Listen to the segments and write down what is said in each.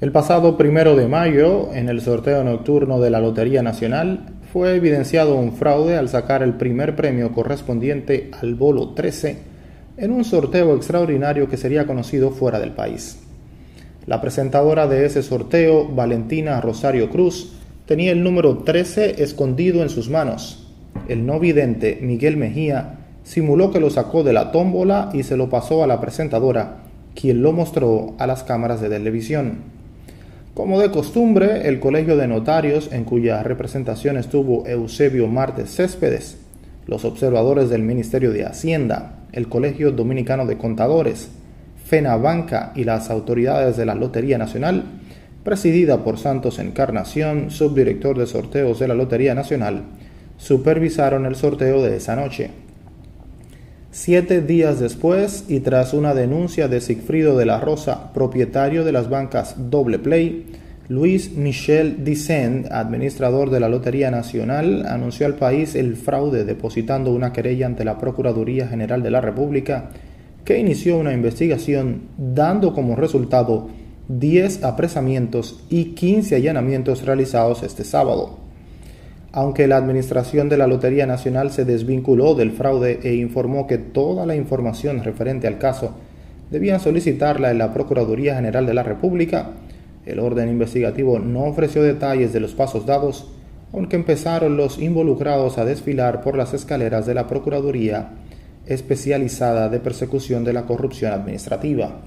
El pasado primero de mayo, en el sorteo nocturno de la Lotería Nacional, fue evidenciado un fraude al sacar el primer premio correspondiente al bolo 13 en un sorteo extraordinario que sería conocido fuera del país. La presentadora de ese sorteo, Valentina Rosario Cruz, tenía el número 13 escondido en sus manos. El no vidente Miguel Mejía simuló que lo sacó de la tómbola y se lo pasó a la presentadora, quien lo mostró a las cámaras de televisión. Como de costumbre, el Colegio de Notarios, en cuya representación estuvo Eusebio Martes Céspedes, los observadores del Ministerio de Hacienda, el Colegio Dominicano de Contadores, FENABANCA y las autoridades de la Lotería Nacional, presidida por Santos Encarnación, subdirector de sorteos de la Lotería Nacional, supervisaron el sorteo de esa noche. Siete días después, y tras una denuncia de Sigfrido de la Rosa, propietario de las bancas Doble Play, Luis Michel Dicen, administrador de la Lotería Nacional, anunció al país el fraude depositando una querella ante la Procuraduría General de la República, que inició una investigación dando como resultado 10 apresamientos y 15 allanamientos realizados este sábado aunque la Administración de la Lotería Nacional se desvinculó del fraude e informó que toda la información referente al caso debían solicitarla en la Procuraduría General de la República, el orden investigativo no ofreció detalles de los pasos dados, aunque empezaron los involucrados a desfilar por las escaleras de la Procuraduría especializada de persecución de la corrupción administrativa.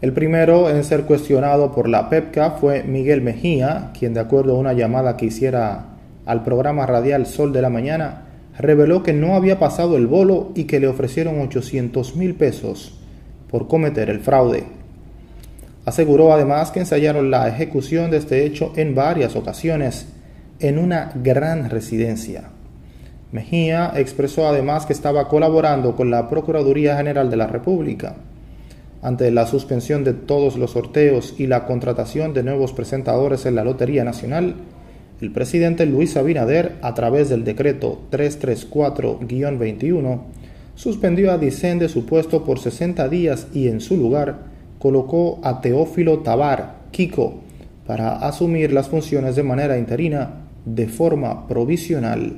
El primero en ser cuestionado por la PEPCA fue Miguel Mejía, quien de acuerdo a una llamada que hiciera al programa radial Sol de la Mañana, reveló que no había pasado el bolo y que le ofrecieron 800 mil pesos por cometer el fraude. Aseguró además que ensayaron la ejecución de este hecho en varias ocasiones en una gran residencia. Mejía expresó además que estaba colaborando con la Procuraduría General de la República. Ante la suspensión de todos los sorteos y la contratación de nuevos presentadores en la Lotería Nacional, el presidente Luis Abinader, a través del decreto 334-21, suspendió a Dicen de su puesto por 60 días y en su lugar colocó a Teófilo Tabar, Kiko, para asumir las funciones de manera interina de forma provisional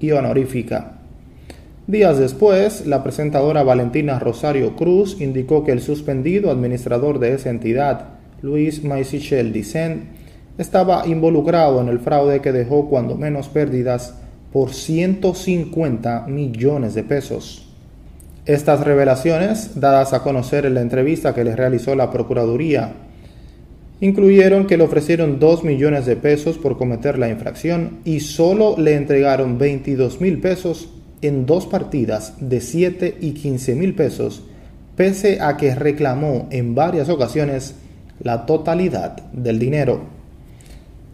y honorífica. Días después, la presentadora Valentina Rosario Cruz indicó que el suspendido administrador de esa entidad, Luis Maisichel Dicen, estaba involucrado en el fraude que dejó cuando menos pérdidas por 150 millones de pesos. Estas revelaciones, dadas a conocer en la entrevista que le realizó la Procuraduría, incluyeron que le ofrecieron 2 millones de pesos por cometer la infracción y solo le entregaron 22 mil pesos en dos partidas de 7 y 15 mil pesos, pese a que reclamó en varias ocasiones la totalidad del dinero.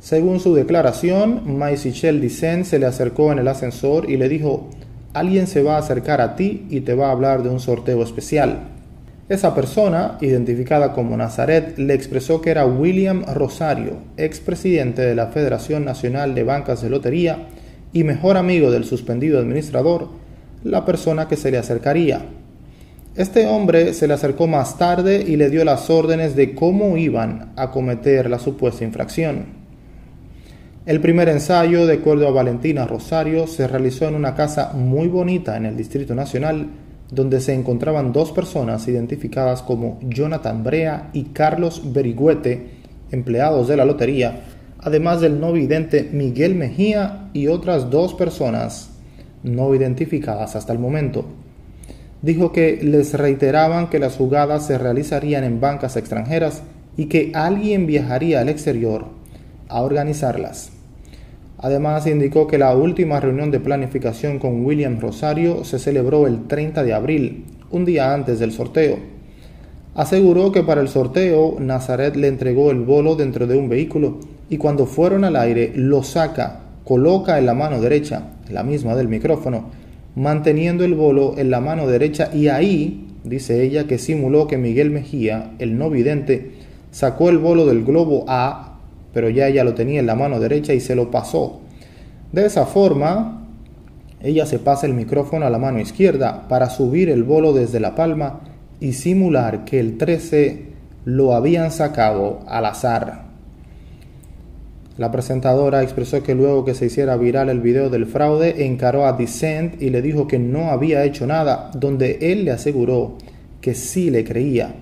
Según su declaración, Maisichel Dicen se le acercó en el ascensor y le dijo, alguien se va a acercar a ti y te va a hablar de un sorteo especial. Esa persona, identificada como Nazaret, le expresó que era William Rosario, expresidente de la Federación Nacional de Bancas de Lotería y mejor amigo del suspendido administrador, la persona que se le acercaría. Este hombre se le acercó más tarde y le dio las órdenes de cómo iban a cometer la supuesta infracción. El primer ensayo, de acuerdo a Valentina Rosario, se realizó en una casa muy bonita en el Distrito Nacional, donde se encontraban dos personas identificadas como Jonathan Brea y Carlos Berigüete, empleados de la lotería, además del no vidente Miguel Mejía y otras dos personas no identificadas hasta el momento. Dijo que les reiteraban que las jugadas se realizarían en bancas extranjeras y que alguien viajaría al exterior a organizarlas. Además, indicó que la última reunión de planificación con William Rosario se celebró el 30 de abril, un día antes del sorteo. Aseguró que para el sorteo Nazaret le entregó el bolo dentro de un vehículo y cuando fueron al aire lo saca, coloca en la mano derecha, la misma del micrófono, manteniendo el bolo en la mano derecha y ahí, dice ella, que simuló que Miguel Mejía, el no vidente, sacó el bolo del globo A pero ya ella lo tenía en la mano derecha y se lo pasó. De esa forma, ella se pasa el micrófono a la mano izquierda para subir el bolo desde la palma y simular que el 13 lo habían sacado al azar. La presentadora expresó que luego que se hiciera viral el video del fraude, encaró a Dissent y le dijo que no había hecho nada, donde él le aseguró que sí le creía.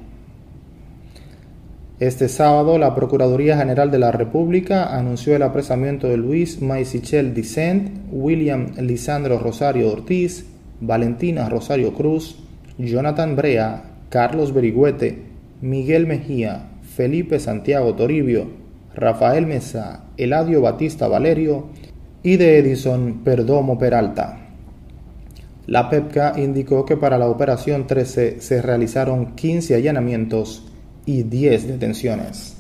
Este sábado, la Procuraduría General de la República anunció el apresamiento de Luis Maisichel Dissent, William Lisandro Rosario Ortiz, Valentina Rosario Cruz, Jonathan Brea, Carlos Berigüete, Miguel Mejía, Felipe Santiago Toribio, Rafael Mesa, Eladio Batista Valerio y de Edison Perdomo Peralta. La PEPCA indicó que para la operación 13 se realizaron 15 allanamientos y 10 detenciones.